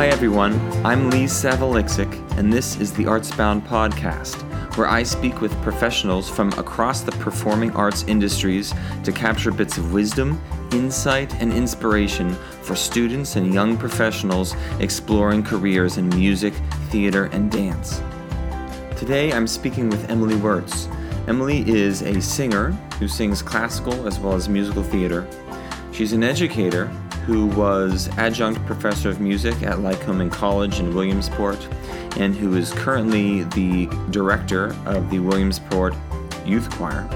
Hi, everyone. I'm Lee Savalixic, and this is the Artsbound Podcast, where I speak with professionals from across the performing arts industries to capture bits of wisdom, insight, and inspiration for students and young professionals exploring careers in music, theater, and dance. Today, I'm speaking with Emily Wirtz. Emily is a singer who sings classical as well as musical theater. She's an educator who was adjunct professor of music at Lycoming College in Williamsport and who is currently the director of the Williamsport Youth Choir.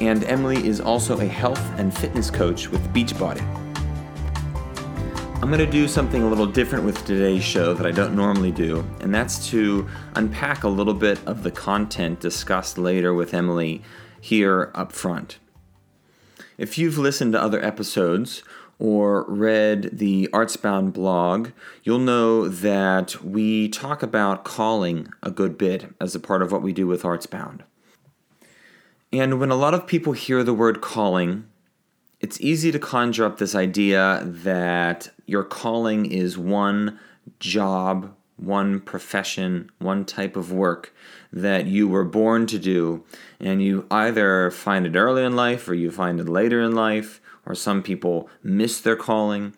And Emily is also a health and fitness coach with Beachbody. I'm going to do something a little different with today's show that I don't normally do, and that's to unpack a little bit of the content discussed later with Emily here up front. If you've listened to other episodes or read the Artsbound blog, you'll know that we talk about calling a good bit as a part of what we do with Artsbound. And when a lot of people hear the word calling, it's easy to conjure up this idea that your calling is one job, one profession, one type of work that you were born to do, and you either find it early in life or you find it later in life, or some people miss their calling.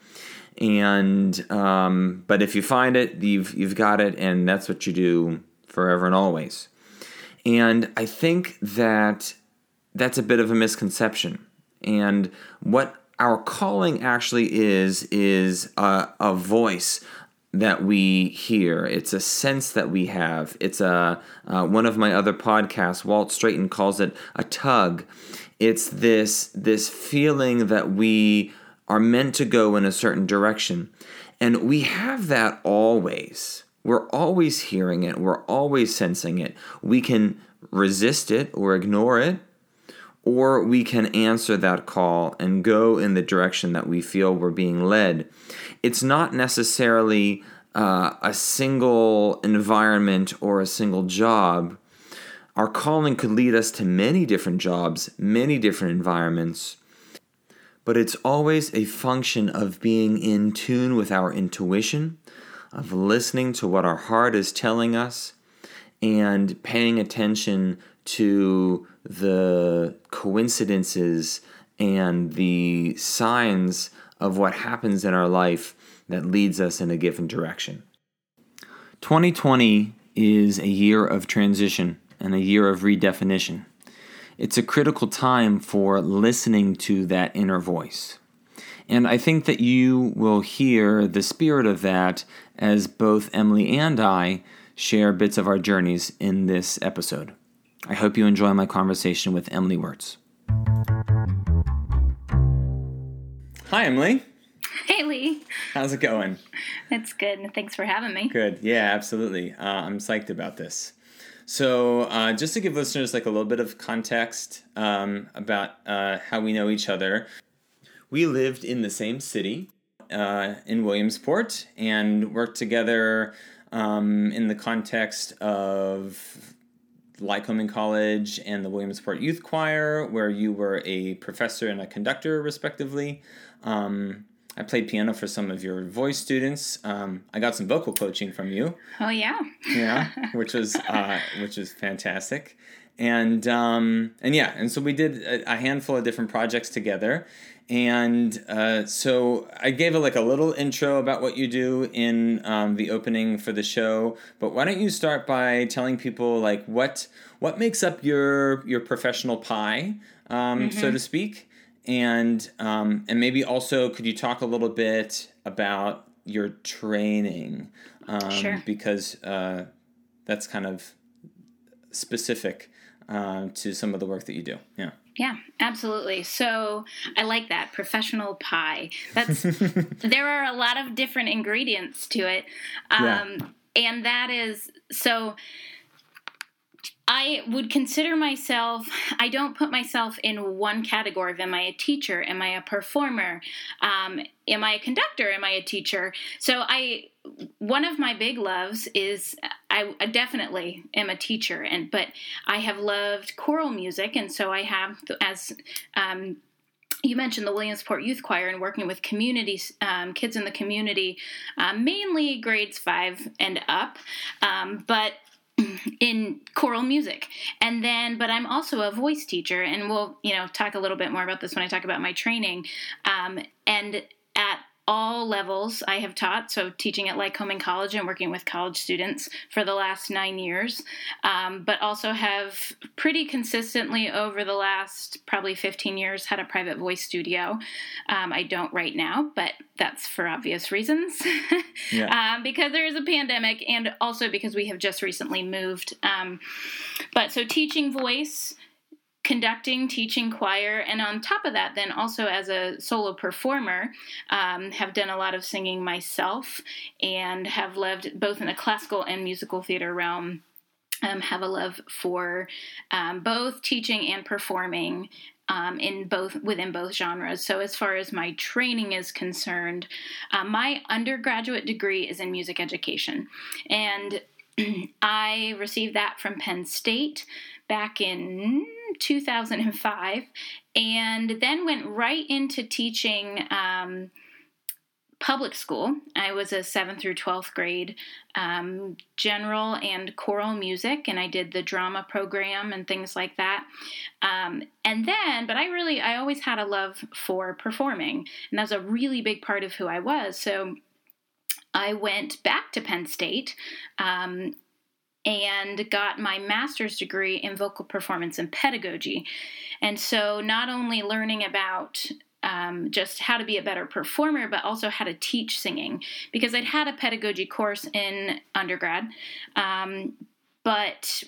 And um, but if you find it, you've you've got it, and that's what you do forever and always. And I think that that's a bit of a misconception. And what our calling actually is is a, a voice that we hear. It's a sense that we have. It's a uh, one of my other podcasts. Walt Straton calls it a tug. It's this this feeling that we are meant to go in a certain direction, and we have that always. We're always hearing it. We're always sensing it. We can resist it or ignore it, or we can answer that call and go in the direction that we feel we're being led. It's not necessarily uh, a single environment or a single job. Our calling could lead us to many different jobs, many different environments, but it's always a function of being in tune with our intuition, of listening to what our heart is telling us, and paying attention to the coincidences and the signs of what happens in our life that leads us in a given direction. 2020 is a year of transition and a year of redefinition. It's a critical time for listening to that inner voice. And I think that you will hear the spirit of that as both Emily and I share bits of our journeys in this episode. I hope you enjoy my conversation with Emily Wirtz. Hi, Emily. Hey, Lee. How's it going? It's good. Thanks for having me. Good. Yeah, absolutely. Uh, I'm psyched about this. So, uh, just to give listeners like a little bit of context um, about uh, how we know each other, we lived in the same city uh, in Williamsport and worked together um, in the context of Lycoming College and the Williamsport Youth Choir, where you were a professor and a conductor, respectively. Um, I played piano for some of your voice students. Um, I got some vocal coaching from you. Oh yeah. yeah, which was uh, which was fantastic, and um, and yeah, and so we did a, a handful of different projects together, and uh, so I gave it like a little intro about what you do in um, the opening for the show. But why don't you start by telling people like what what makes up your your professional pie, um, mm-hmm. so to speak, and um, and maybe also could you talk a little bit about your training? Um, sure. because uh, that's kind of specific uh, to some of the work that you do. Yeah. Yeah absolutely. So i like that. Professional pie. That's there are a lot of different ingredients to it. Um, yeah. and that is so I would consider myself, I don't put myself in one category of am I a teacher? Am I a performer? Um, am I a conductor? Am I a teacher? So I, one of my big loves is I, definitely am a teacher and, but I have loved choral music. And so I have, as, um, you mentioned the Williamsport Youth Choir and working with community um, kids in the community, uh, mainly grades five and up, um, but in choral music. And then but i'm also a voice teacher and we'll you know talk a little bit more about this when i talk about my training. Um, and at all levels I have taught, so teaching at Lycoming College and working with college students for the last nine years, um, but also have pretty consistently over the last probably 15 years had a private voice studio. Um, I don't right now, but that's for obvious reasons. yeah. um, because there is a pandemic and also because we have just recently moved. Um, but so teaching voice conducting, teaching choir, and on top of that, then also as a solo performer, um, have done a lot of singing myself and have lived both in a classical and musical theater realm. Um, have a love for um, both teaching and performing um, in both within both genres. So as far as my training is concerned, uh, my undergraduate degree is in music education, and I received that from Penn State back in 2005, and then went right into teaching um, public school. I was a 7th through 12th grade um, general and choral music, and I did the drama program and things like that. Um, and then, but I really, I always had a love for performing, and that was a really big part of who I was. So I went back to Penn State um, and got my master's degree in vocal performance and pedagogy. And so, not only learning about um, just how to be a better performer, but also how to teach singing, because I'd had a pedagogy course in undergrad, um, but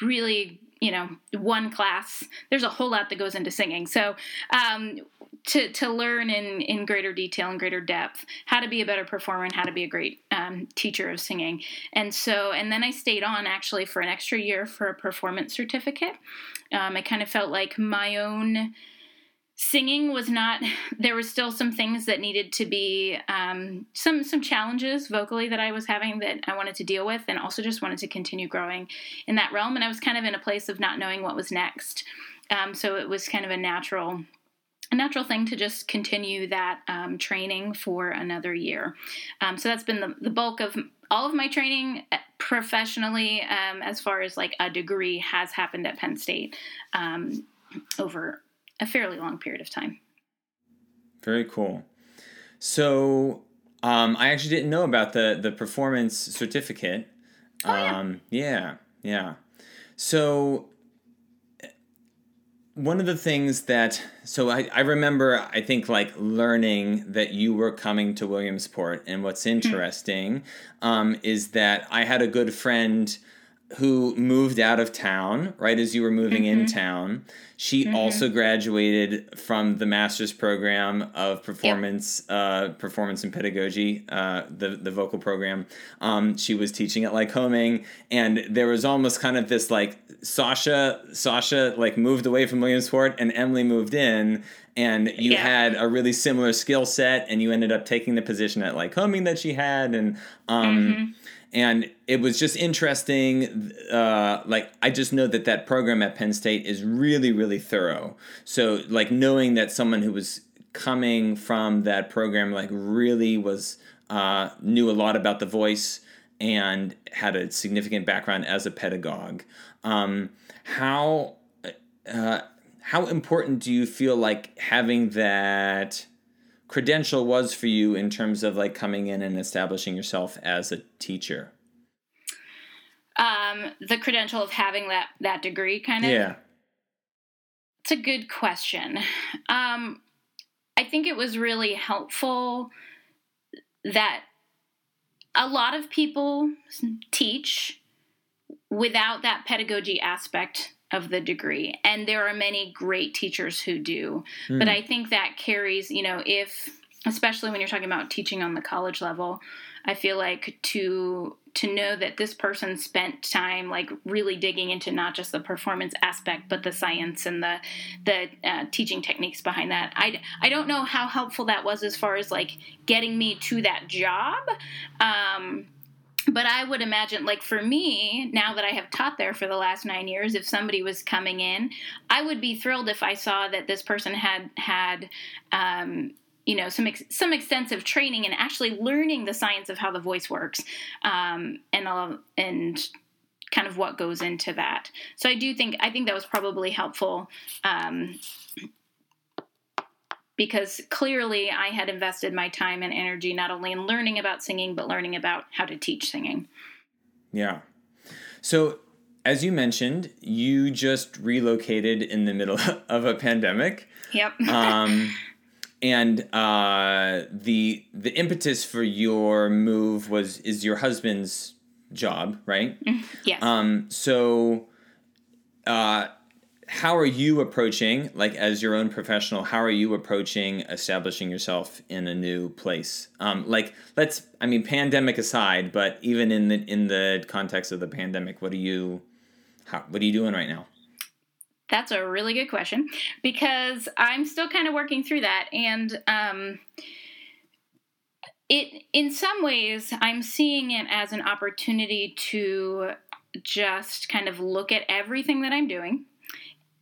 really you know one class there's a whole lot that goes into singing. So um, to to learn in in greater detail and greater depth how to be a better performer and how to be a great um, teacher of singing. And so and then i stayed on actually for an extra year for a performance certificate. Um, i kind of felt like my own singing was not there was still some things that needed to be um, some some challenges vocally that i was having that i wanted to deal with and also just wanted to continue growing in that realm and i was kind of in a place of not knowing what was next um, so it was kind of a natural a natural thing to just continue that um, training for another year. Um, so that's been the, the, bulk of all of my training uh, professionally, um, as far as like a degree, has happened at Penn State um, over a fairly long period of time. Very cool. So um, I actually didn't know about the the performance certificate. Oh, yeah. Um, yeah, yeah. So one of the things that so I, I remember i think like learning that you were coming to williamsport and what's hmm. interesting um, is that i had a good friend who moved out of town right as you were moving mm-hmm. in town she mm-hmm. also graduated from the master's program of performance yep. uh, performance and pedagogy uh, the, the vocal program um, she was teaching at lycoming and there was almost kind of this like sasha sasha like moved away from williamsport and emily moved in and you yeah. had a really similar skill set and you ended up taking the position at lycoming that she had and um, mm-hmm and it was just interesting uh, like i just know that that program at penn state is really really thorough so like knowing that someone who was coming from that program like really was uh, knew a lot about the voice and had a significant background as a pedagogue um, how uh, how important do you feel like having that credential was for you in terms of like coming in and establishing yourself as a teacher? Um, the credential of having that that degree, kind of. Yeah. It's a good question. Um, I think it was really helpful that a lot of people teach without that pedagogy aspect of the degree and there are many great teachers who do mm. but i think that carries you know if especially when you're talking about teaching on the college level i feel like to to know that this person spent time like really digging into not just the performance aspect but the science and the the uh, teaching techniques behind that. I i don't know how helpful that was as far as like getting me to that job um but I would imagine, like for me, now that I have taught there for the last nine years, if somebody was coming in, I would be thrilled if I saw that this person had had, um, you know, some ex- some extensive training and actually learning the science of how the voice works, um, and all, and kind of what goes into that. So I do think I think that was probably helpful. Um, because clearly I had invested my time and energy not only in learning about singing, but learning about how to teach singing. Yeah. So, as you mentioned, you just relocated in the middle of a pandemic. Yep. um, and uh, the the impetus for your move was is your husband's job, right? yes. Um, so, uh, how are you approaching like as your own professional how are you approaching establishing yourself in a new place um, like let's i mean pandemic aside but even in the in the context of the pandemic what are you how, what are you doing right now that's a really good question because i'm still kind of working through that and um, it in some ways i'm seeing it as an opportunity to just kind of look at everything that i'm doing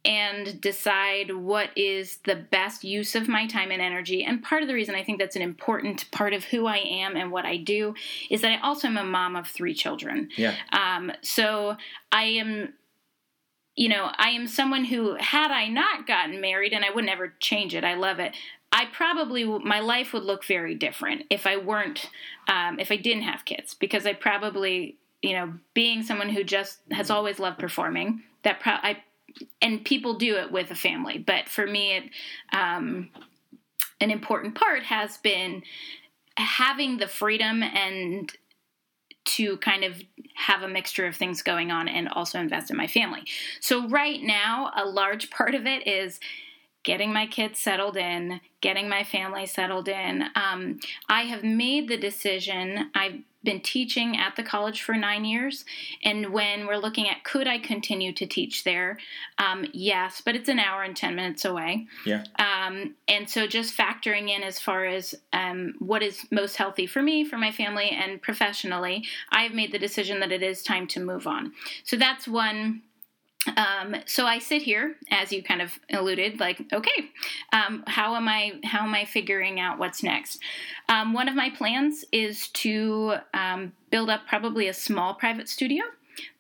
and decide what is the best use of my time and energy. And part of the reason I think that's an important part of who I am and what I do is that I also am a mom of three children. Yeah. Um, so I am you know, I am someone who, had I not gotten married, and I would never change it, I love it. I probably my life would look very different if I weren't, um, if I didn't have kids, because I probably, you know, being someone who just has always loved performing, that pro- I and people do it with a family, but for me, it, um, an important part has been having the freedom and to kind of have a mixture of things going on and also invest in my family. So, right now, a large part of it is getting my kids settled in, getting my family settled in. Um, I have made the decision, I've been teaching at the college for nine years. And when we're looking at could I continue to teach there? Um, yes, but it's an hour and 10 minutes away. Yeah. Um, and so just factoring in as far as um, what is most healthy for me, for my family, and professionally, I've made the decision that it is time to move on. So that's one um, so I sit here, as you kind of alluded, like, okay, um, how am I? How am I figuring out what's next? Um, one of my plans is to um, build up probably a small private studio,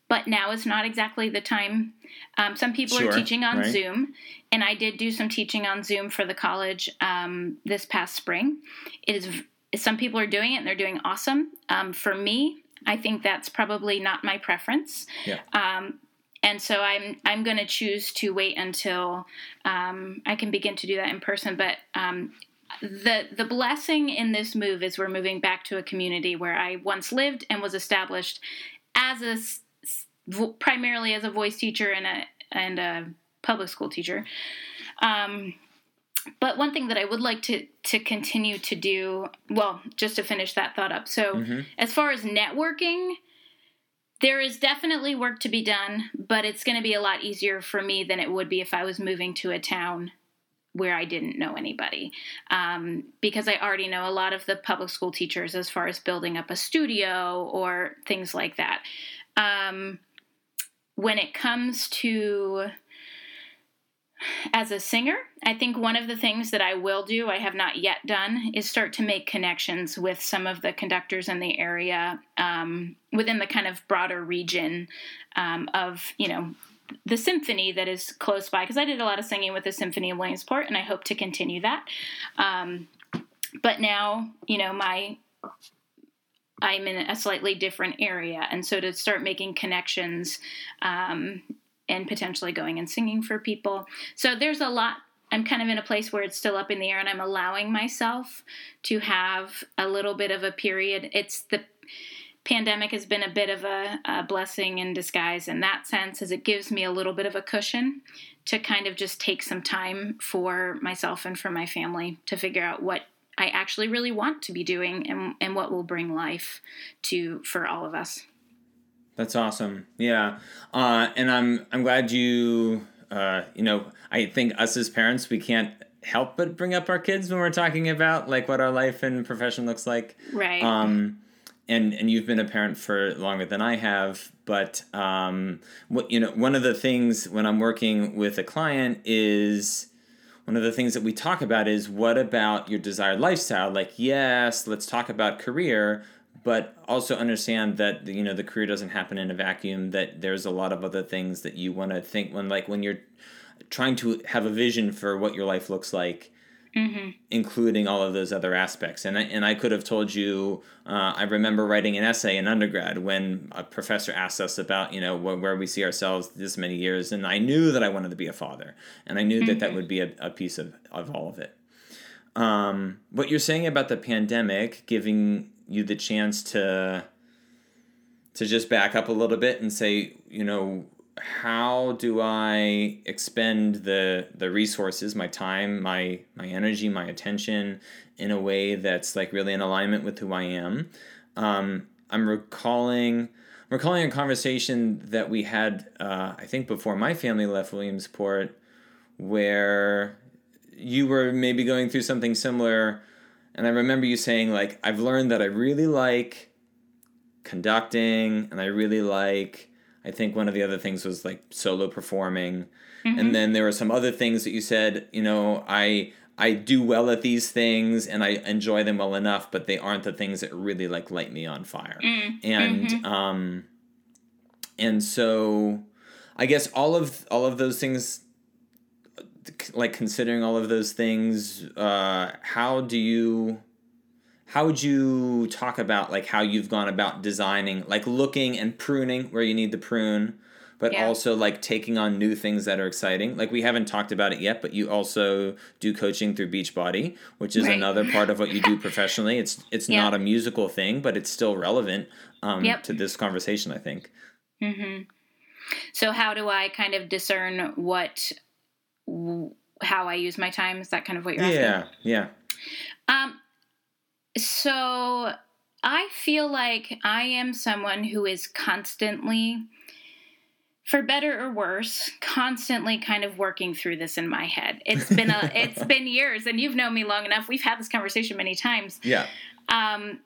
but now is not exactly the time. Um, some people Sure, are teaching on right. Zoom, and I did do some teaching on Zoom for the college um, this past spring. It is some people are doing it, and they're doing awesome. for me, I think that's probably not my preference. Yeah. Um, and so I'm I'm going to choose to wait until um, I can begin to do that in person. But um, the the blessing in this move is we're moving back to a community where I once lived and was established as a primarily as a voice teacher and a and a public school teacher. Um, but one thing that I would like to to continue to do, well, just to finish that thought up. So, as far as networking, there is definitely work to be done, but it's going to be a lot easier for me than it would be if I was moving to a town where I didn't know anybody. Um, because I already know a lot of the public school teachers as far as building up a studio or things like that. Um, when it comes to as a singer, I think one of the things that I will do, I have not yet done, is start to make connections with some of the conductors in the area um, within the kind of broader region um, of, you know, the symphony that is close by. Because I did a lot of singing with the symphony of Williamsport, and I hope to continue that. Um, but now, you know, my I'm in a slightly different area, and so to start making connections um, and potentially going and singing for people. So there's a lot. I'm kind of in a place where it's still up in the air, and I'm allowing myself to have a little bit of a period. It's the pandemic has been a bit of a, a blessing in disguise in that sense, as it gives me a little bit of a cushion to kind of just take some time for myself and for my family to figure out what I actually really want to be doing and, and what will bring life to for all of us. That's awesome. Yeah, uh, and I'm I'm glad you. Uh, you know, I think us as parents, we can't help but bring up our kids when we're talking about like what our life and profession looks like. Right. Um, and and you've been a parent for longer than I have, but um, what you know, one of the things when I'm working with a client is one of the things that we talk about is what about your desired lifestyle? Like, yes, let's talk about career, but also understand that you know the career doesn't happen in a vacuum. That there's a lot of other things that you want to think when, like, when you're trying to have a vision for what your life looks like mm-hmm. including all of those other aspects. And I, and I could have told you, uh, I remember writing an essay in undergrad when a professor asked us about, you know, wh- where we see ourselves this many years. And I knew that I wanted to be a father. And I knew mm-hmm. that that mm-hmm. would be a, a piece of, of all of it. Um, what you're saying about the pandemic giving you the chance to to just back up a little bit and say, you know, how do I expend the the resources, my time, my my energy, my attention in a way that's like really in alignment with who I am? Um, I'm recalling recalling a conversation that we had, uh, I think, before my family left Williamsport, where you were maybe going through something similar, and I remember you saying like, "I've learned that I really like conducting, and I really like." I think one of the other things was like solo performing. Mm-hmm. And then there were some other things that you said, you know, I I do well at these things and I enjoy them well enough, but they aren't the things that really like light me on fire. Mm-hmm. And mm-hmm. um and so I guess all of all of those things like considering all of those things, uh how do you how would you talk about like how you've gone about designing like looking and pruning where you need to prune but yeah. also like taking on new things that are exciting like we haven't talked about it yet but you also do coaching through beachbody which is right. another part of what you do professionally it's it's yeah. not a musical thing but it's still relevant um, yep. to this conversation i think mm-hmm. so how do i kind of discern what how i use my time is that kind of what you're yeah, asking yeah yeah um so I feel like I am someone who is constantly, for better or worse, constantly kind of working through this in my head. It's been a it's been years, and you've known me long enough. We've had this conversation many times. Yeah. Um,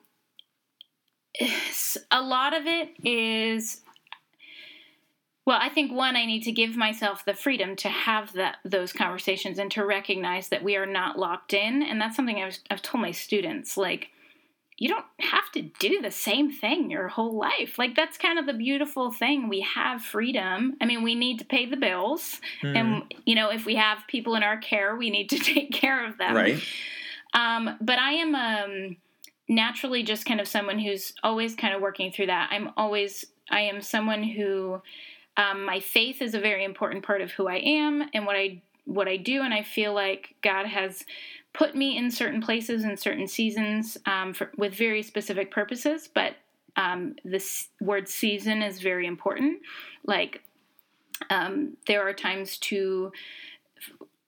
a lot of it is well, I think one, I need to give myself the freedom to have that those conversations and to recognize that we are not locked in, and that's something I've, I've told my students. Like, you don't have to do the same thing your whole life. Like that's kind of the beautiful thing. We have freedom. I mean, we need to pay the bills, mm. and you know, if we have people in our care, we need to take care of them. Right. Um, but I am um, naturally just kind of someone who's always kind of working through that. I'm always I am someone who um, my faith is a very important part of who I am and what I what I do, and I feel like God has put me in certain places in certain seasons um, for, with very specific purposes. But um, this word season is very important. Like um, there are times to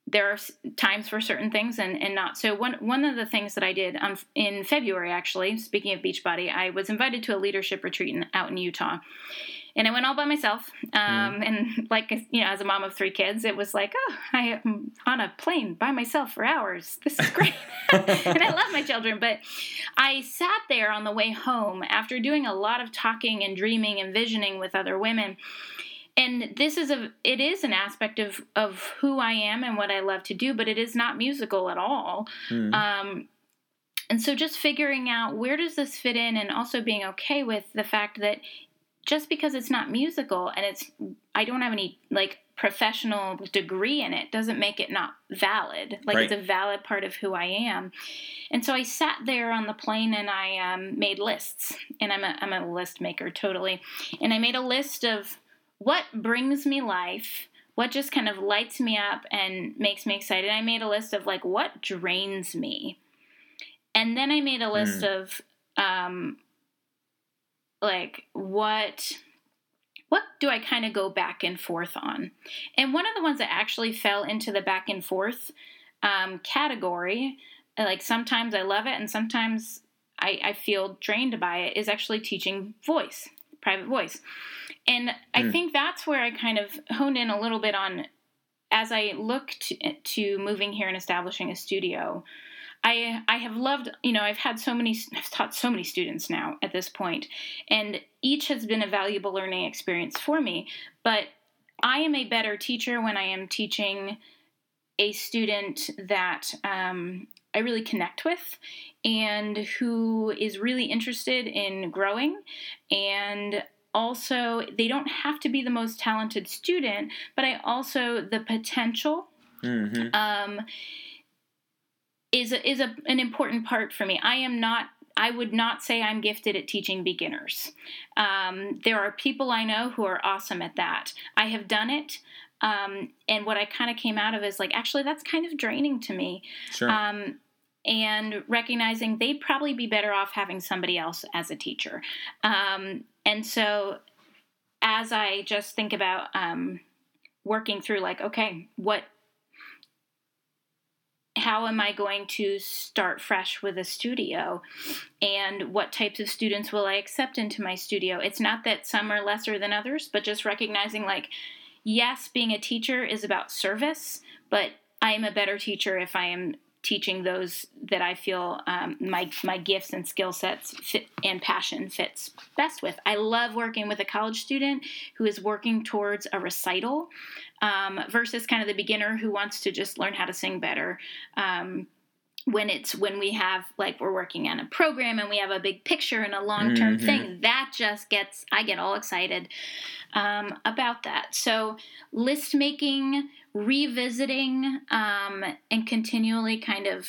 there are times for certain things and, and not. So one one of the things that I did um, in February, actually, speaking of Beachbody, I was invited to a leadership retreat in, out in Utah, and I went all by myself. Um, mm. And like you know, as a mom of three kids, it was like, oh, I am on a plane by myself for hours. This is great, and I love my children. But I sat there on the way home after doing a lot of talking and dreaming and visioning with other women and this is a it is an aspect of of who I am and what I love to do, but it is not musical at all. Mm. Um, and so just figuring out where does this fit in, and also being okay with the fact that just because it's not musical and it's I don't have any like professional degree in it doesn't make it not valid. Like right. it's a valid part of who I am. And so I sat there on the plane and I um, made lists. And I'm a I'm a list maker totally. And I made a list of what brings me life, what just kind of lights me up and makes me excited. I made a list of like what drains me. And then I made a list mm. of um like what what do I kind of go back and forth on? And one of the ones that actually fell into the back and forth um, category, like sometimes I love it and sometimes I, I feel drained by it, is actually teaching voice, private voice. And I mm. think that's where I kind of honed in a little bit on as I look to, to moving here and establishing a studio. I I have loved, you know, I've had so many I've taught so many students now at this point and each has been a valuable learning experience for me, but I am a better teacher when I am teaching a student that um, I really connect with and who is really interested in growing and also they don't have to be the most talented student but i also the potential mm-hmm. um, is a, is a, an important part for me i am not I would not say I'm gifted at teaching beginners. Um, there are people I know who are awesome at that. I have done it. Um, and what I kind of came out of is like, actually, that's kind of draining to me. Sure. Um, and recognizing they'd probably be better off having somebody else as a teacher. Um, and so, as I just think about um, working through, like, okay, what how am I going to start fresh with a studio? And what types of students will I accept into my studio? It's not that some are lesser than others, but just recognizing like, yes, being a teacher is about service, but I am a better teacher if I am teaching those that I feel um, my my gifts and skill sets fit, and passion fits best with. I love working with a college student who is working towards a recital um, versus kind of the beginner who wants to just learn how to sing better. Um, when it's when we have like we're working on a program and we have a big picture and a long term mm-hmm. thing that just gets i get all excited um, about that so list making revisiting um, and continually kind of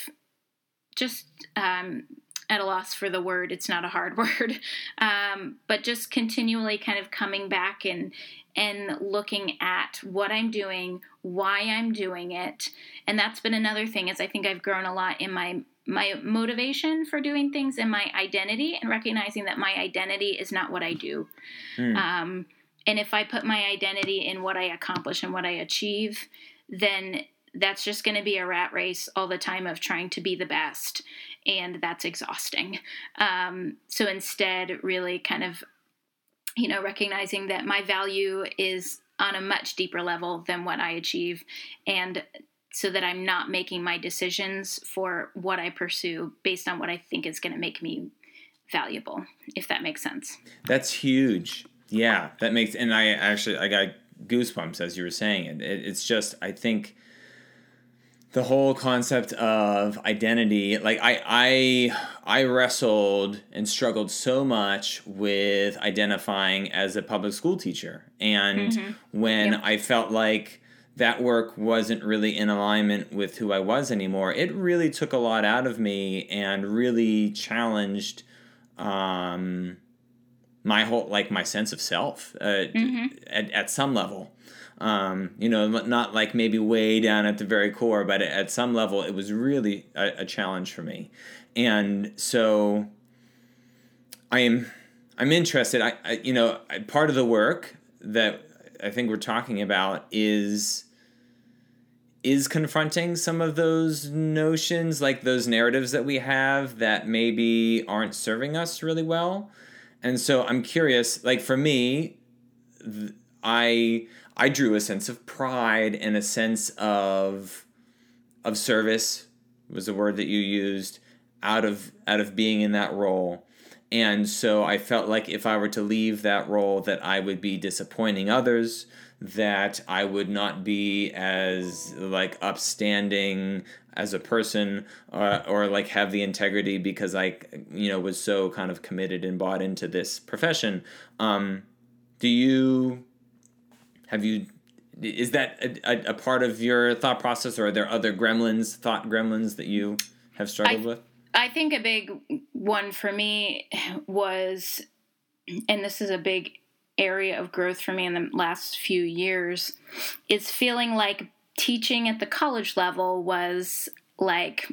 just um, at a loss for the word it's not a hard word um, but just continually kind of coming back and and looking at what I'm doing, why I'm doing it. And that's been another thing is I think I've grown a lot in my my motivation for doing things and my identity and recognizing that my identity is not what I do. Mm. Um, and if I put my identity in what I accomplish and what I achieve, then that's just going to be a rat race all the time of trying to be the best. And that's exhausting. Um, so instead, really kind of you know, recognizing that my value is on a much deeper level than what I achieve, and so that I'm not making my decisions for what I pursue based on what I think is going to make me valuable, if that makes sense. That's huge. Yeah, that makes, and I actually I got goosebumps as you were saying it. it it's just I think the whole concept of identity like I I I wrestled and struggled so much with identifying as a public school teacher and mm-hmm. when yep. I felt like that work wasn't really in alignment with who I was anymore it really took a lot out of me and really challenged um my whole like my sense of self uh, mm-hmm. at, at some level um, you know, not like maybe way down at the very core, but at some level, it was really a, a challenge for me. And so I am, I'm interested. I, I, you know, part of the work that I think we're talking about is is confronting some of those notions, like those narratives that we have that maybe aren't serving us really well. And so I'm curious, like for me, I I drew a sense of pride and a sense of of service was the word that you used out of out of being in that role. And so I felt like if I were to leave that role that I would be disappointing others, that I would not be as like upstanding as a person uh, or like have the integrity because I you know was so kind of committed and bought into this profession. Um, do you have you is that a, a, part of your thought process or are there other gremlins thought gremlins that you have struggled I, with? I think a big one for me was and this is a big area of growth for me in the last few years is feeling like teaching at the college level was like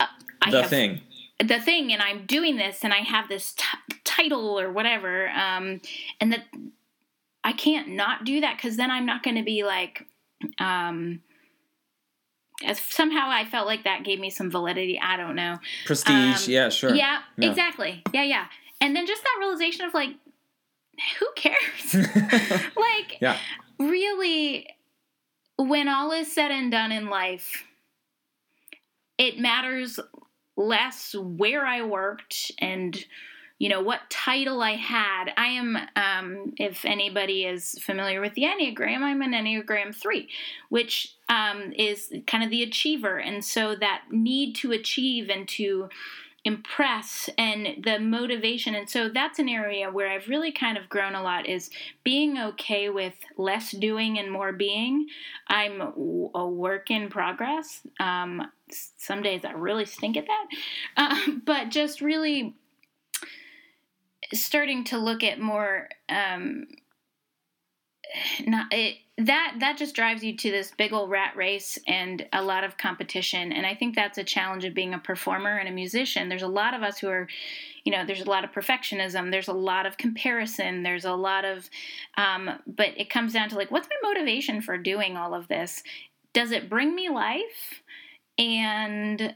uh, the thing. The thing and i'm doing this and i have this t- title or whatever um, and that I can't not do that because then I'm not going to be like, um, as somehow I felt like that gave me some validity. I don't know. Prestige. Um, yeah, sure. Yeah, yeah, exactly. Yeah, yeah. And then just that realization of like, who cares? like, yeah. really, when all is said and done in life, it matters less where I worked and you know what title I had. I am, um, if anybody is familiar with the Enneagram, I'm an Enneagram three, which um, is kind of the achiever, and so that need to achieve and to impress and the motivation. And so that's an area where i've really kind of grown a lot is being okay with less doing and more being. I'm a work in progress. Um, some days i really stink at that. Uh, but just really starting to look at more um, not it that that just drives you to this big old rat race and a lot of competition. And i think that's a challenge of being a performer and a musician. There's a lot of us who are you know there's a lot of perfectionism there's a lot of comparison there's a lot of um, but it comes down to like what's my motivation for doing all of this? Does it bring me life? And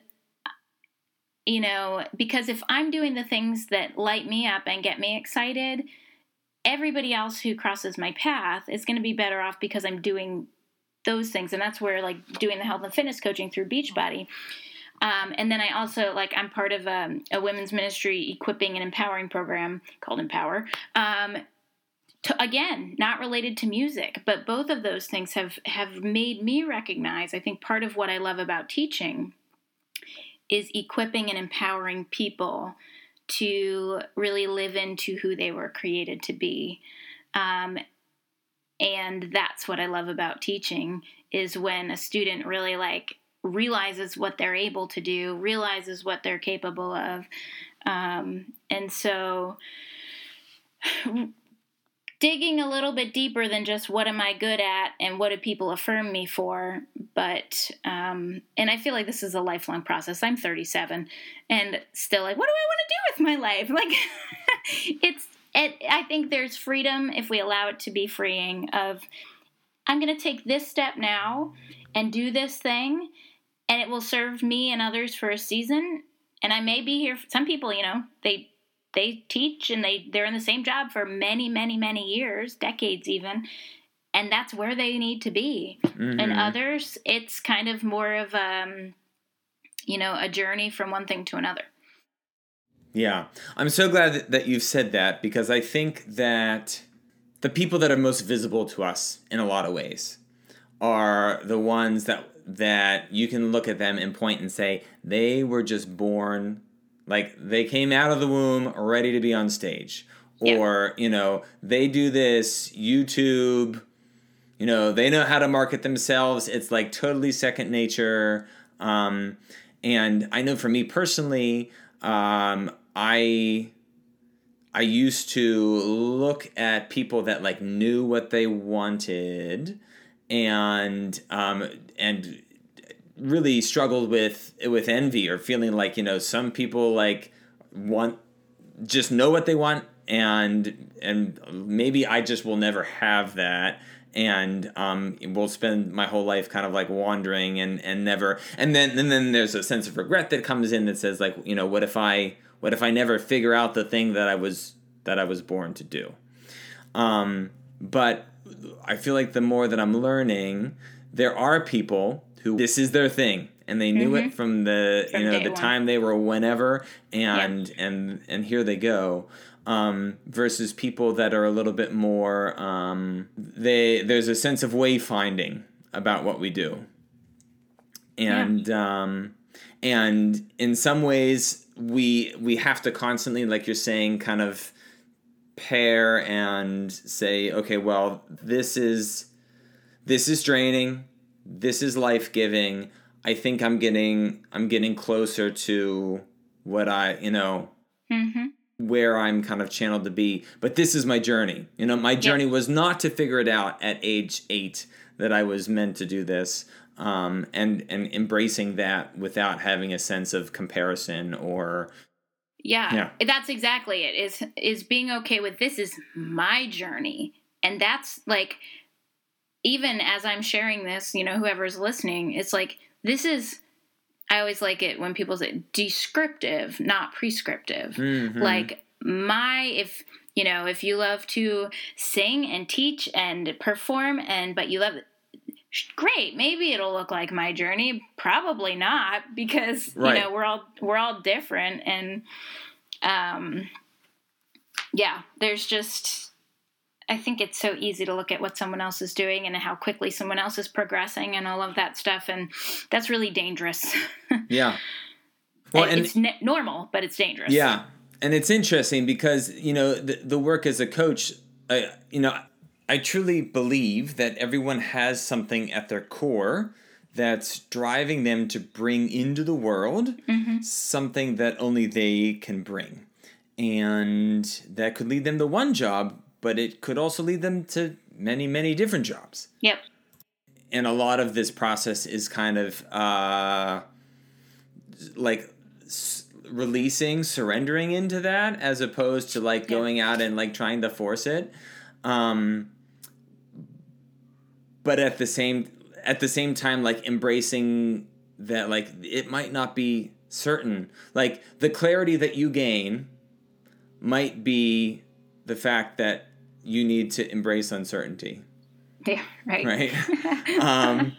you know because if i'm doing the things that light me up and get me excited everybody else who crosses my path is going to be better off because I'm doing those things. And that's where like doing the health and fitness coaching through Beachbody. Um, and then I also like I'm part of a, um, a, women's ministry equipping and empowering program called Empower. Um, to, again, not related to music, but both of those things have have made me recognize. I think part of what I love about teaching is equipping and empowering people to really live into who they were created to be. Um, and that's what I love about teaching is when a student really like realizes what they're able to do, realizes what they're capable of. Um, and so digging a little bit deeper than just what am I good at and what do people affirm me for. But, um, and I feel like this is a lifelong process. I'm 37 and still like, what do I want to do with my life? Like, it's, it, I think there's freedom if we allow it to be freeing of, I'm going to take this step now and do this thing and it will serve me and others for a season. And I may be here. Some people, you know, they they teach and they they're in the same job for many many many years decades even and that's where they need to be. Mm-hmm. and others it's kind of more of um you know a journey from one thing to another. Yeah. I'm so glad that you've said that because i think that the people that are most visible to us in a lot of ways are the ones that that you can look at them and point and say they were just born like they came out of the womb ready to be on stage. Or, yeah. you know, they do this YouTube, you know, they know how to market themselves. It's like totally second nature. Um, and I know for me personally, um, I I used to look at people that like knew what they wanted and um, and really struggled with with envy or feeling like you know some people like want just know what they want and and maybe I just will never have that. And um, will spend my whole life kind of like wandering and and never and then and then there's a sense of regret that comes in that says like you know what if I what if I never figure out the thing that I was that I was born to do? Um, but I feel like the more that I'm learning there are people who this is their thing and they knew mm-hmm. it from the from you know the one. time they were whenever and yep. and and here they go um, versus people that are a little bit more um, they there's a sense of wayfinding about what we do and yeah. um, and in some ways we we have to constantly like you're saying kind of pare and say okay well this is this is draining this is life giving. I think I'm getting I'm getting closer to what I you know mm-hmm. where I'm kind of channeled to be. But this is my journey. You know, my journey was not to figure it out at age eight that I was meant to do this. Um, and and embracing that without having a sense of comparison or yeah, yeah, that's exactly it. Is is being okay with this is my journey, and that's like even as I'm sharing this, you know, whoever's listening, it's like this is I always like it when people say descriptive, not prescriptive. Mm-hmm. Like my if you know, if you love to sing and teach and perform and but you love great maybe it'll look like my journey probably not because Right. you know we're all we're all different and um yeah there's just i think it's so easy to look at what someone else is doing and how quickly someone else is progressing and all of that stuff and that's really dangerous Yeah. Well, and it's n- normal but it's dangerous Yeah, and it's interesting because you know the the work as a coach. Uh, you know, I truly believe that everyone has something at their core that's driving them to bring into the world something that only they can bring. And that could lead them to one job, but it could also lead them to many, many different jobs. yep And a lot of this process is kind of uh, like s- releasing, surrendering into that, as opposed to like going out and like trying to force it. Um, but at the same at the same time, like embracing that, like it might not be certain. Like the clarity that you gain might be the fact that you need to embrace uncertainty yeah right, right? um,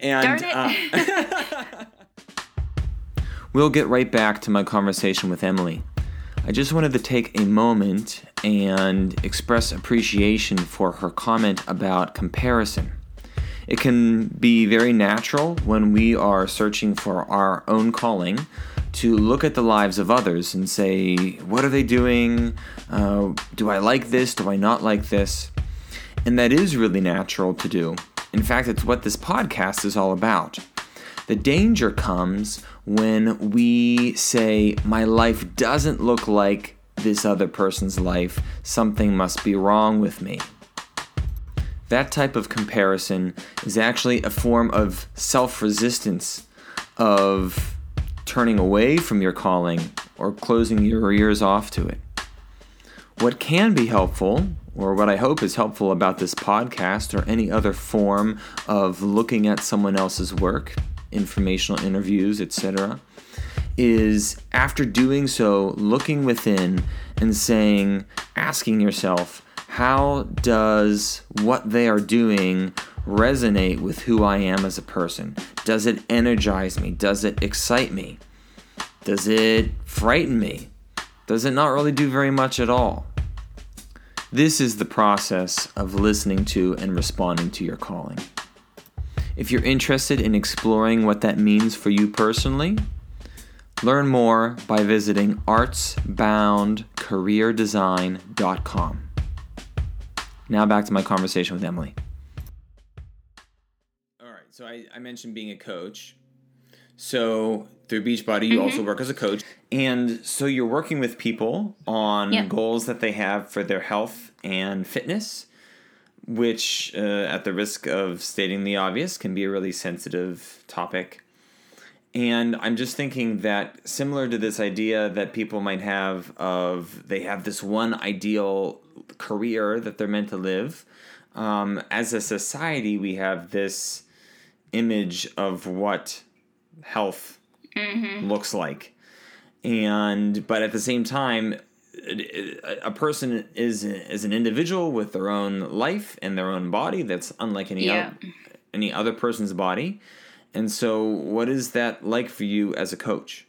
and Darn it. uh, we'll get right back to my conversation with Emily. I just wanted to take a moment and express appreciation for her comment about comparison. It can be very natural when we are searching for our own calling to look at the lives of others and say, What are they doing? Uh, do I like this? Do I not like this? And that is really natural to do. In fact, it's what this podcast is all about. The danger comes when we say, My life doesn't look like this other person's life. Something must be wrong with me. That type of comparison is actually a form of self resistance, of turning away from your calling or closing your ears off to it. What can be helpful, or what I hope is helpful about this podcast or any other form of looking at someone else's work, informational interviews, etc., is after doing so, looking within and saying, asking yourself, how does what they are doing resonate with who I am as a person? Does it energize me? Does it excite me? Does it frighten me? Does it not really do very much at all? This is the process of listening to and responding to your calling. If you're interested in exploring what that means for you personally, learn more by visiting artsboundcareerdesign.com. Now back to my conversation with Emily. So I, I mentioned being a coach. So through Beachbody, you also work as a coach. And so you're working with people on Yep. goals that they have for their health and fitness, which, uh, at the risk of stating the obvious, can be a really sensitive topic. And I'm just thinking that similar to this idea that people might have of they have this one ideal career that they're meant to live, um, as a society, we have this image of what health mm-hmm. looks like. And, but at the same time, a person is is an individual with their own life and their own body that's unlike any Yeah. oth- any other person's body. And so, what is that like for you as a coach?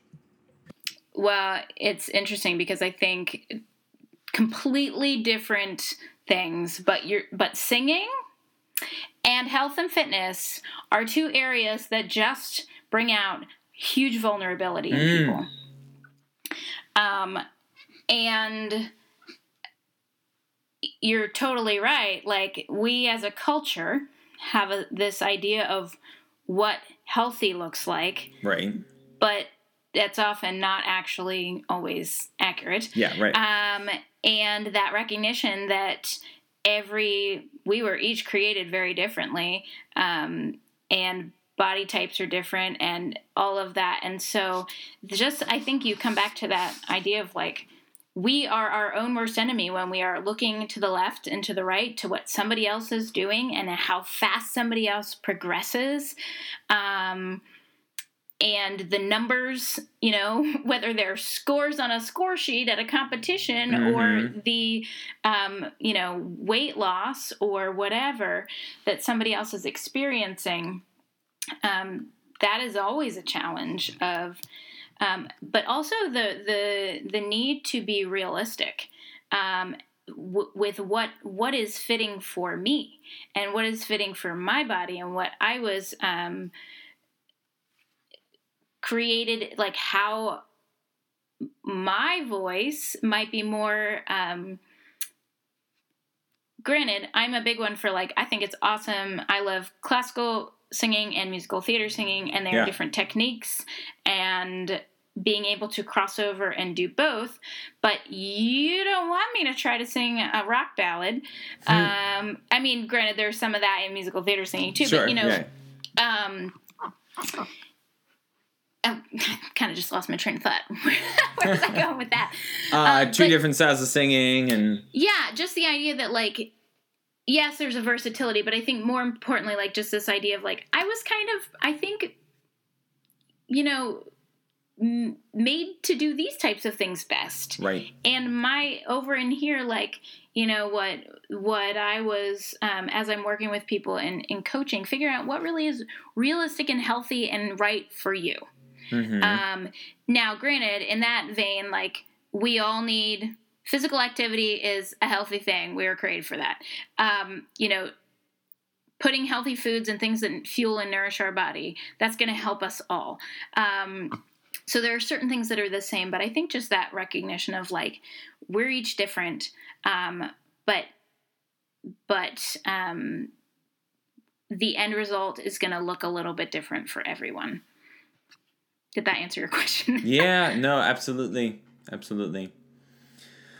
Well, it's interesting because I think completely different things, but you're but singing and health and fitness are two areas that just bring out huge vulnerability in people. Um, and you're totally right. Like we as a culture have a, this idea of what healthy looks like, Right. but that's often not actually always accurate. Yeah. Right. Um, and that recognition that every we were each created very differently, um, and body types are different, and all of that. And so, just I think you come back to that idea of like we are our own worst enemy when we are looking to the left and to the right to what somebody else is doing and how fast somebody else progresses. Um, and the numbers, you know, whether they're scores on a score sheet at a competition mm-hmm. or the, um, you know, weight loss or whatever that somebody else is experiencing, um, that is always a challenge of, um, but also the the the need to be realistic um, w- with what what is fitting for me and what is fitting for my body and what I was um, created like how my voice might be more um, granted i'm a big one for like i think it's awesome i love classical singing and musical theater singing and they yeah. are different techniques and being able to cross over and do both but you don't want me to try to sing a rock ballad hmm. um, i mean granted there's some of that in musical theater singing too sure, but you know yeah. um, I kind of just lost my train of thought. Where was I going with that? Uh, um, two but, different styles of singing, and yeah, just the idea that like, yes, there's a versatility, but I think more importantly, like just this idea of like, I was kind of, I think, you know, m- made to do these types of things best, right? And my over in here, like, you know what what I was um, as I'm working with people and in coaching, figuring out what really is realistic and healthy and right for you Mm-hmm. Um, now, granted, in that vein, like we all need physical activity is a healthy thing. We are created for that. Um, you know, putting healthy foods and things that fuel and nourish our body that's going to help us all. Um, so there are certain things that are the same, but I think just that recognition of like we're each different, um, but but um, the end result is going to look a little bit different for everyone. Did that answer your question? yeah, no, absolutely. Absolutely.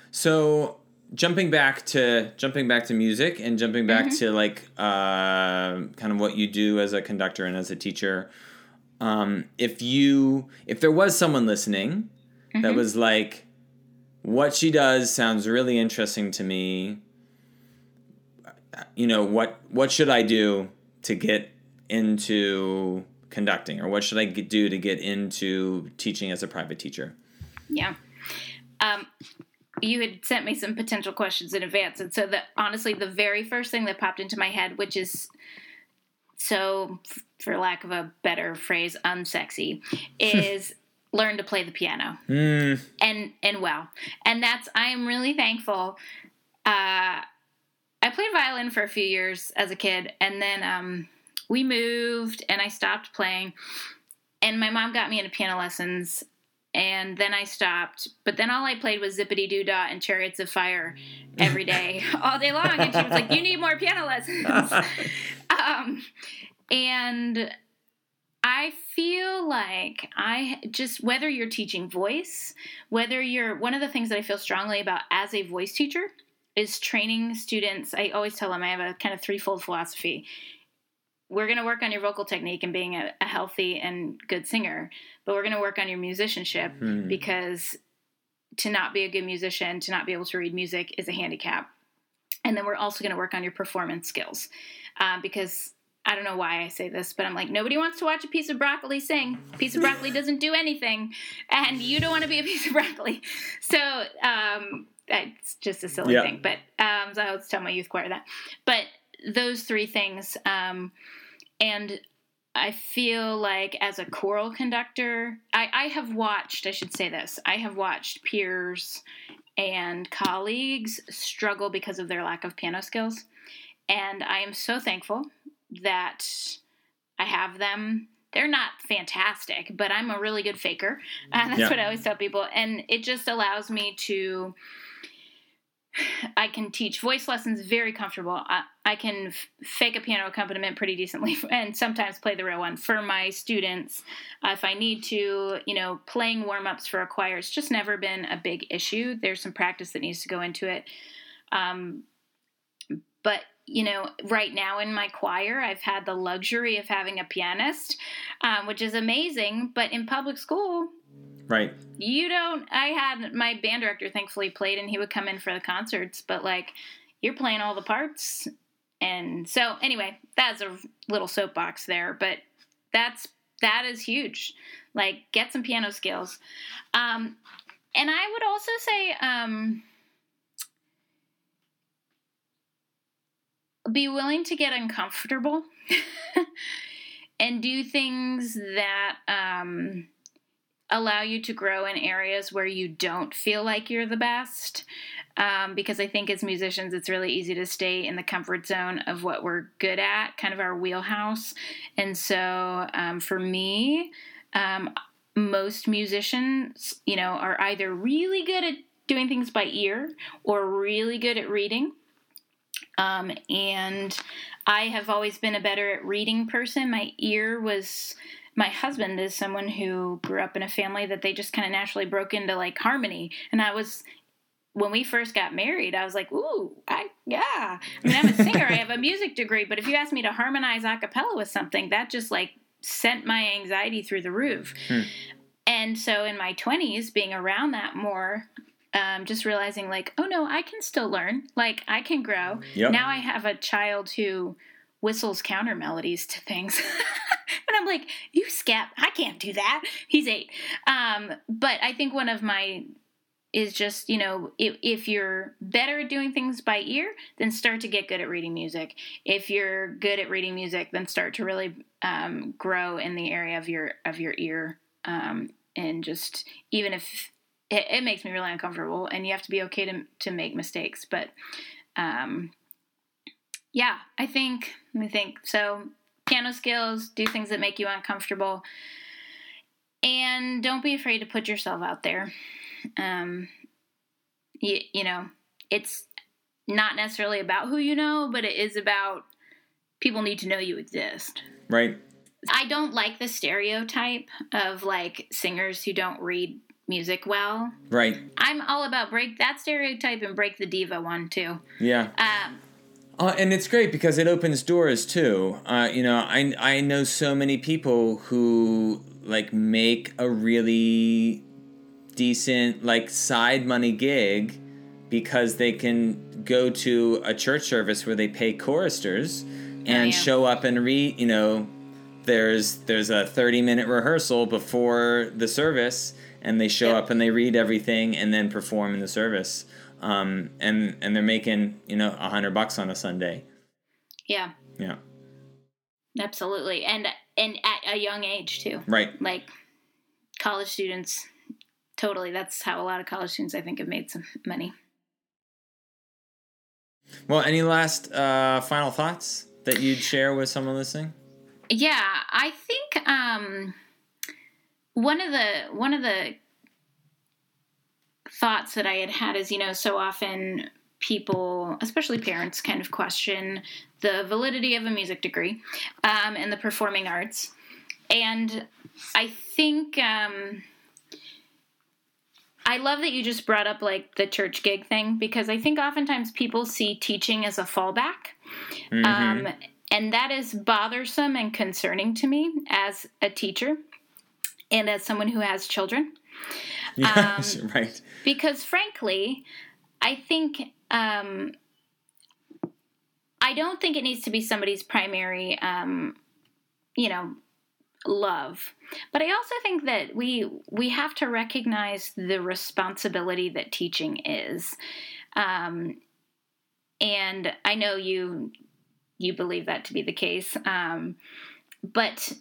So jumping back to jumping back to music and jumping back mm-hmm. to like uh, kind of what you do as a conductor and as a teacher um, if you if there was someone listening mm-hmm. that was like what she does sounds really interesting to me you know what what should i do to get into conducting or what should I do to get into teaching as a private teacher? Yeah. Um, you had sent me some potential questions in advance. And so, the, honestly, the very first thing that popped into my head, which is so, for lack of a better phrase, unsexy, is learn to play the piano. Mm. And and well, and that's I am really thankful. Uh, I played violin for a few years as a kid, and then um, we moved and I stopped playing. And my mom got me into piano lessons and then I stopped. But then all I played was Zippity Doo Dah and Chariots of Fire every day, all day long. And she was like, "You need more piano lessons." um, and I feel like I just whether you're teaching voice, whether you're one of the things that I feel strongly about as a voice teacher is training students. I always tell them I have a kind of threefold philosophy we're going to work on your vocal technique and being a, a, healthy and good singer, but we're going to work on your musicianship mm. because to not be a good musician, to not be able to read music is a handicap. And then we're also going to work on your performance skills um, because I don't know why I say this, but I'm like, nobody wants to watch a piece of broccoli sing. A piece of broccoli doesn't do anything, and you don't want to be a piece of broccoli. So, um, it's just a silly thing. But um, so I always tell my youth choir that. But those three things. Um, and I feel like as a choral conductor, I, I have watched, I should say this, I have watched peers and colleagues struggle because of their lack of piano skills. And I am so thankful that I have them. They're not fantastic, but I'm a really good faker. And that's yeah. what I always tell people. And it just allows me to I can teach voice lessons very comfortable. I, I can f- fake a piano accompaniment pretty decently and sometimes play the real one for my students. Uh, if I need to, you know, playing warm ups for a choir, it's just never been a big issue. There's some practice that needs to go into it. Um, but you know, right now in my choir, I've had the luxury of having a pianist, um, which is amazing. But in public school, Right. You don't. I had my band director, thankfully, played, and he would come in for the concerts. But like, you're playing all the parts, and so anyway, that's a little soapbox there. But that's that is huge. Like, get some piano skills. Um, and I would also say, um, be willing to get uncomfortable and do things that um, allow you to grow in areas where you don't feel like you're the best. Um, because I think as musicians, it's really easy to stay in the comfort zone of what we're good at, kind of our wheelhouse. And so um, for me, um, most musicians, you know, are either really good at doing things by ear or really good at reading. Um, and I have always been a better at reading person. My ear was my husband is someone who grew up in a family that they just kind of naturally broke into like harmony. And i was when we first got married i was like ooh i yeah. I mean i'm a singer i have a music degree but if you ask me to harmonize a cappella with something that just like sent my anxiety through the roof. Hmm. and so in my 20s being around that more um, just realizing like oh no i can still learn. Like i can grow. Yep. now i have a child who whistles counter melodies to things. And i'm like you scat i can't do that. He's eight. Um, but i think one of my is just you know if, if you're better at doing things by ear then start to get good at reading music. If you're good at reading music then start to really um, grow in the area of your of your ear. Um, and just even if it, it, makes me really uncomfortable and you have to be okay to, to make mistakes but um, yeah i think let me think so piano skills do things that make you uncomfortable and don't be afraid to put yourself out there um, you, you know it's not necessarily about who you know but it is about people need to know you exist right i don't like the stereotype of like singers who don't read music well. Right. I'm all about break that stereotype and break the diva one too. Yeah. Um, uh, and it's great because it opens doors too. Uh, you know, I I know so many people who like make a really decent like side money gig because they can go to a church service where they pay choristers and oh, yeah. show up and read. You know, there's there's a thirty minute rehearsal before the service and they show yep. up and they read everything and then perform in the service. Um, and and they're making you know a hundred bucks on a Sunday. Yeah. Yeah. Absolutely, and and at a young age too. Right. Like college students, totally. That's how a lot of college students I think have made some money. Well, any last uh, final thoughts that you'd share with someone listening? Yeah, I think um, one of the one of the thoughts that I had had is, you know, so often people, especially parents, kind of question the validity of a music degree um, and the performing arts. And I think um, I love that you just brought up like the church gig thing because I think oftentimes people see teaching as a fallback. Mm-hmm. Um, and that is bothersome and concerning to me as a teacher and as someone who has children. Yes, um, right. Because frankly, I think um, I don't think it needs to be somebody's primary, um, you know, love. But I also think that we we have to recognize the responsibility that teaching is. Um, and I know you you believe that to be the case. Um, but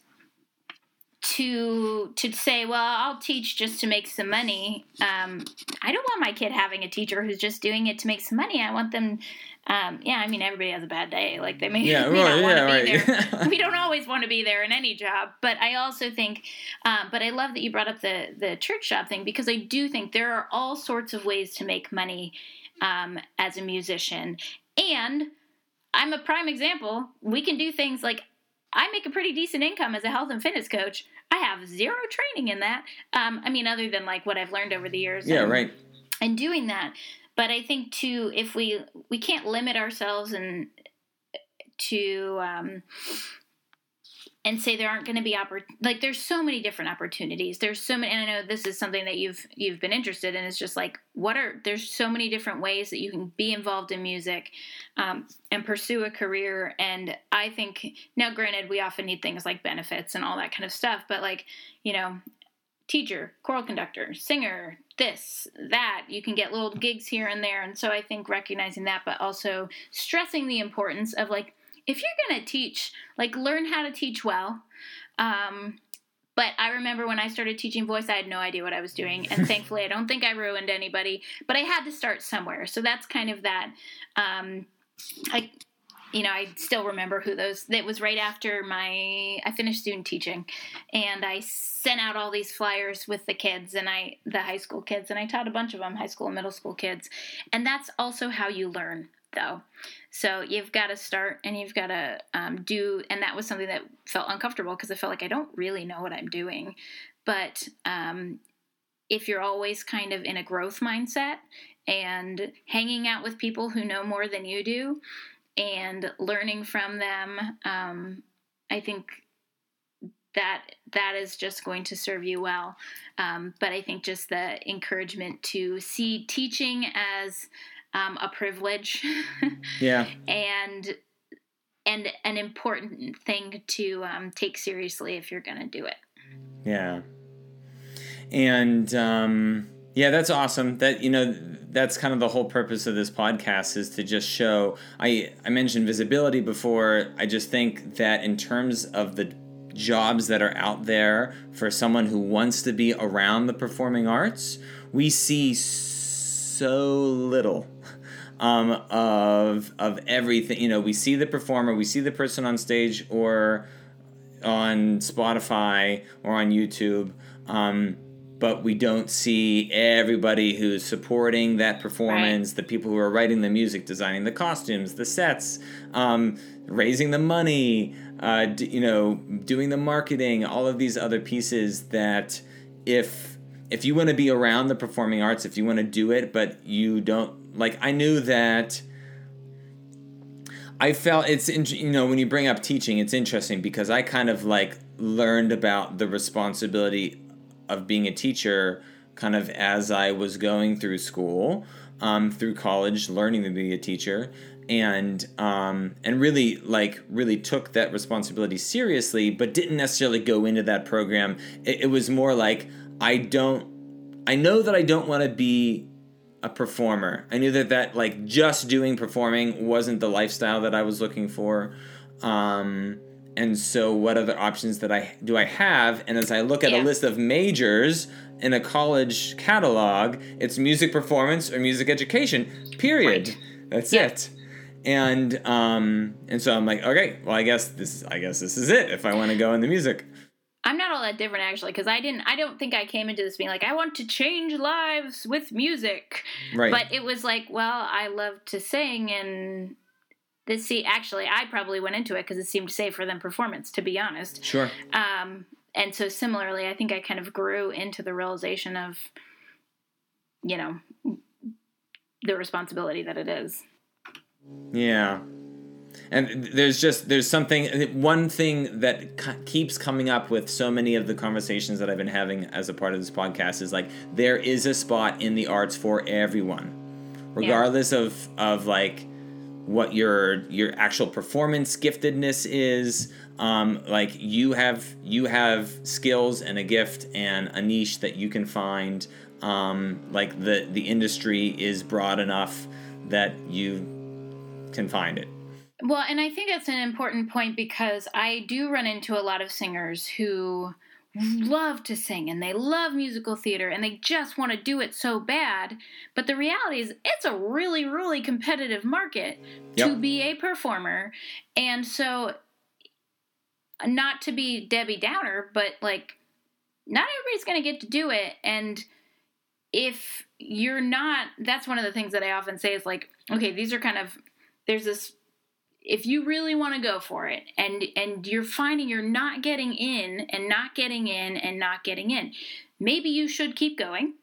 to to say, well, I'll teach just to make some money. Um, I don't want my kid having a teacher who's just doing it to make some money. I want them. Um, yeah, I mean, everybody has a bad day. Like they may, yeah, want to yeah, be right. there. we don't always want to be there in any job, but I also think, um, but I love that you brought up the the church job thing because I do think there are all sorts of ways to make money um, as a musician, and I'm a prime example. We can do things like I make a pretty decent income as a health and fitness coach. I have zero training in that. Um, I mean, other than like what I've learned over the years. Yeah, and, right. And doing that, but I think too, if we we can't limit ourselves and to um, and say there aren't going to be oppor- like there's so many different opportunities. There's so many and i know this is something that you've you've been interested in it's just like what are there's so many different ways that you can be involved in music um, and pursue a career and i think now granted we often need things like benefits and all that kind of stuff but like you know teacher choral conductor singer this that you can get little gigs here and there and so i think recognizing that but also stressing the importance of like if you're going to teach, like learn how to teach well. Um, but I remember when I started teaching voice, I had no idea what I was doing. And thankfully, I don't think I ruined anybody, but I had to start somewhere. So that's kind of that. Um, I, you know, I still remember who those, it was right after my, I finished student teaching and I sent out all these flyers with the kids and I, the high school kids, and I taught a bunch of them, high school and middle school kids. And that's also how you learn though. So you've got to start and you've got to um, do, and that was something that felt uncomfortable because I felt like I don't really know what I'm doing. But um, if you're always kind of in a growth mindset and hanging out with people who know more than you do and learning from them, um, I think that that is just going to serve you well. Um, but I think just the encouragement to see teaching as um, a privilege. yeah. And and an important thing to um, take seriously if you're going to do it. Yeah. And um, yeah, that's awesome. That you know, that's kind of the whole purpose of this podcast is to just show. I I mentioned visibility before. I just think that in terms of the jobs that are out there for someone who wants to be around the performing arts, we see so little um, of of everything. You know, we see the performer, we see the person on stage or on Spotify or on YouTube, um, but we don't see everybody who's supporting that performance. Right. The people who are writing the music, designing the costumes, the sets, um, raising the money. Uh, d- you know, doing the marketing, all of these other pieces that if if you want to be around the performing arts, if you want to do it, but you don't like I knew that I felt it's you know when you bring up teaching, it's interesting because I kind of like learned about the responsibility of being a teacher kind of as I was going through school, um, through college, learning to be a teacher, and um, and really like really took that responsibility seriously, but didn't necessarily go into that program. It, it was more like I don't. I know that I don't want to be a performer. I knew that that like just doing performing wasn't the lifestyle that I was looking for. Um, and so what other options that I do I have? And as I look at yeah. a list of majors in a college catalog, it's music performance or music education. Period. Right. That's yeah. it. And um, and so I'm like, okay, well, I guess this I guess this is it if I want to go into music. I'm not all that different actually because I didn't. I don't think I came into this being like I want to change lives with music. Right. But it was like, well, I love to sing and this. See, actually, I probably went into it because it seemed safer than performance, to be honest. Sure. Um, and so similarly, I think I kind of grew into the realization of, you know, the responsibility that it is. Yeah and there's just there's something one thing that keeps coming up with so many of the conversations that I've been having as a part of this podcast is like there is a spot in the arts for everyone regardless yeah. of of like what your your actual performance giftedness is. Um, like you have you have skills and a gift and a niche that you can find. Um, like the the industry is broad enough that you can find it well, and I think that's an important point because I do run into a lot of singers who love to sing and they love musical theater and they just want to do it so bad. But the reality is, it's a really, really competitive market yep. to be a performer. And so, not to be Debbie Downer, but like, not everybody's going to get to do it. And if you're not, that's one of the things that I often say is like, okay, these are kind of, there's this if you really want to go for it and and you're finding you're not getting in and not getting in and not getting in maybe you should keep going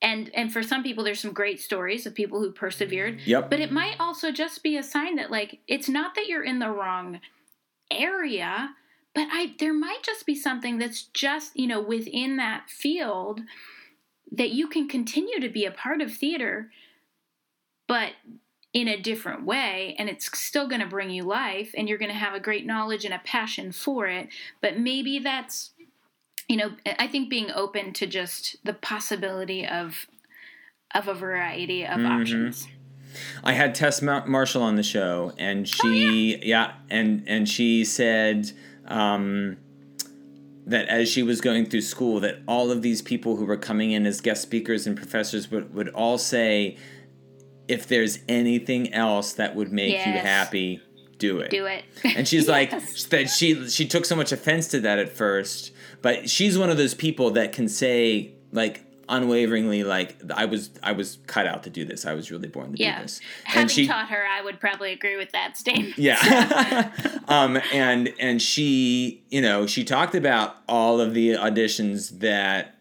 and and for some people there's some great stories of people who persevered yep. but it might also just be a sign that like it's not that you're in the wrong area, but I there might just be something that's just, you know, within that field that you can continue to be a part of theater, but in a different way and it's still going to bring you life and you're going to have a great knowledge and a passion for it but maybe that's you know i think being open to just the possibility of of a variety of mm-hmm. options I had Tess Marshall on the show, and she, oh, yeah. yeah. and and she said um, that as she was going through school, that all of these people who were coming in as guest speakers and professors would would all say, if there's anything else that would make yes. you happy, do it. Do it. And she's yes. like that. She she took so much offense to that at first, but she's one of those people that can say like unwaveringly like I was I was cut out to do this. I was really born to yeah. do this. Having and she, taught her, I would probably agree with that statement. Yeah. um and and she, you know, she talked about all of the auditions that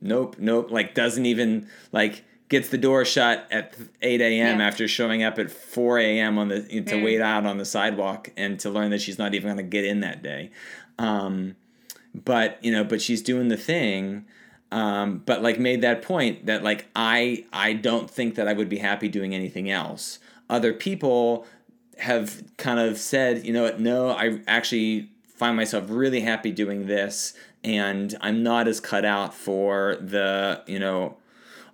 nope, nope, like doesn't even like gets the door shut at 8 a.m. Yeah. after showing up at 4 a.m. on the to mm. wait out on the sidewalk and to learn that she's not even going to get in that day. Um, but you know, but she's doing the thing um, but like made that point that like I I don't think that I would be happy doing anything else. Other people have kind of said, you know what, no, I actually find myself really happy doing this and I'm not as cut out for the, you know,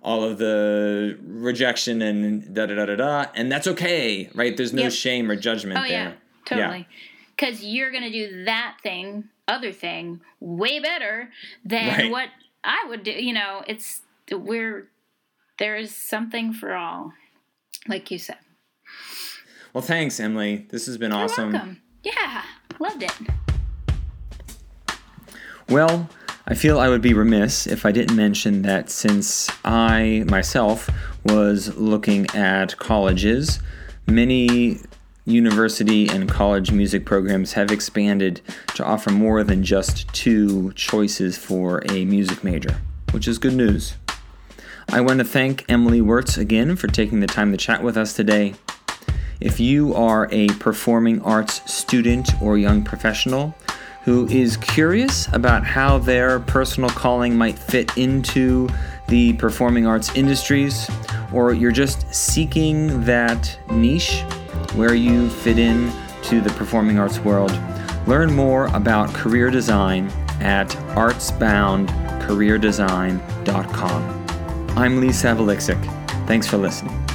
all of the rejection and da da da da da, and that's okay, right? There's no yep. shame or judgment oh, there. Yeah, totally. Because yeah. you're gonna do that thing, other thing, way better than right. what I would do, you know, it's we're there is something for all, like you said. Well, thanks, Emily. This has been You're awesome. Welcome. Yeah, loved it. Well, I feel I would be remiss if I didn't mention that since I myself was looking at colleges, many university and college music programs have expanded to offer more than just two choices for a music major, which is good news. I want to thank Emily Wirtz again for taking the time to chat with us today. If you are a performing arts student or young professional who is curious about how their personal calling might fit into the performing arts industries, or you're just seeking that niche where you fit in to the performing arts world. Learn more about career design at artsboundcareerdesign.com. I'm Lee Savaliksic. Thanks for listening.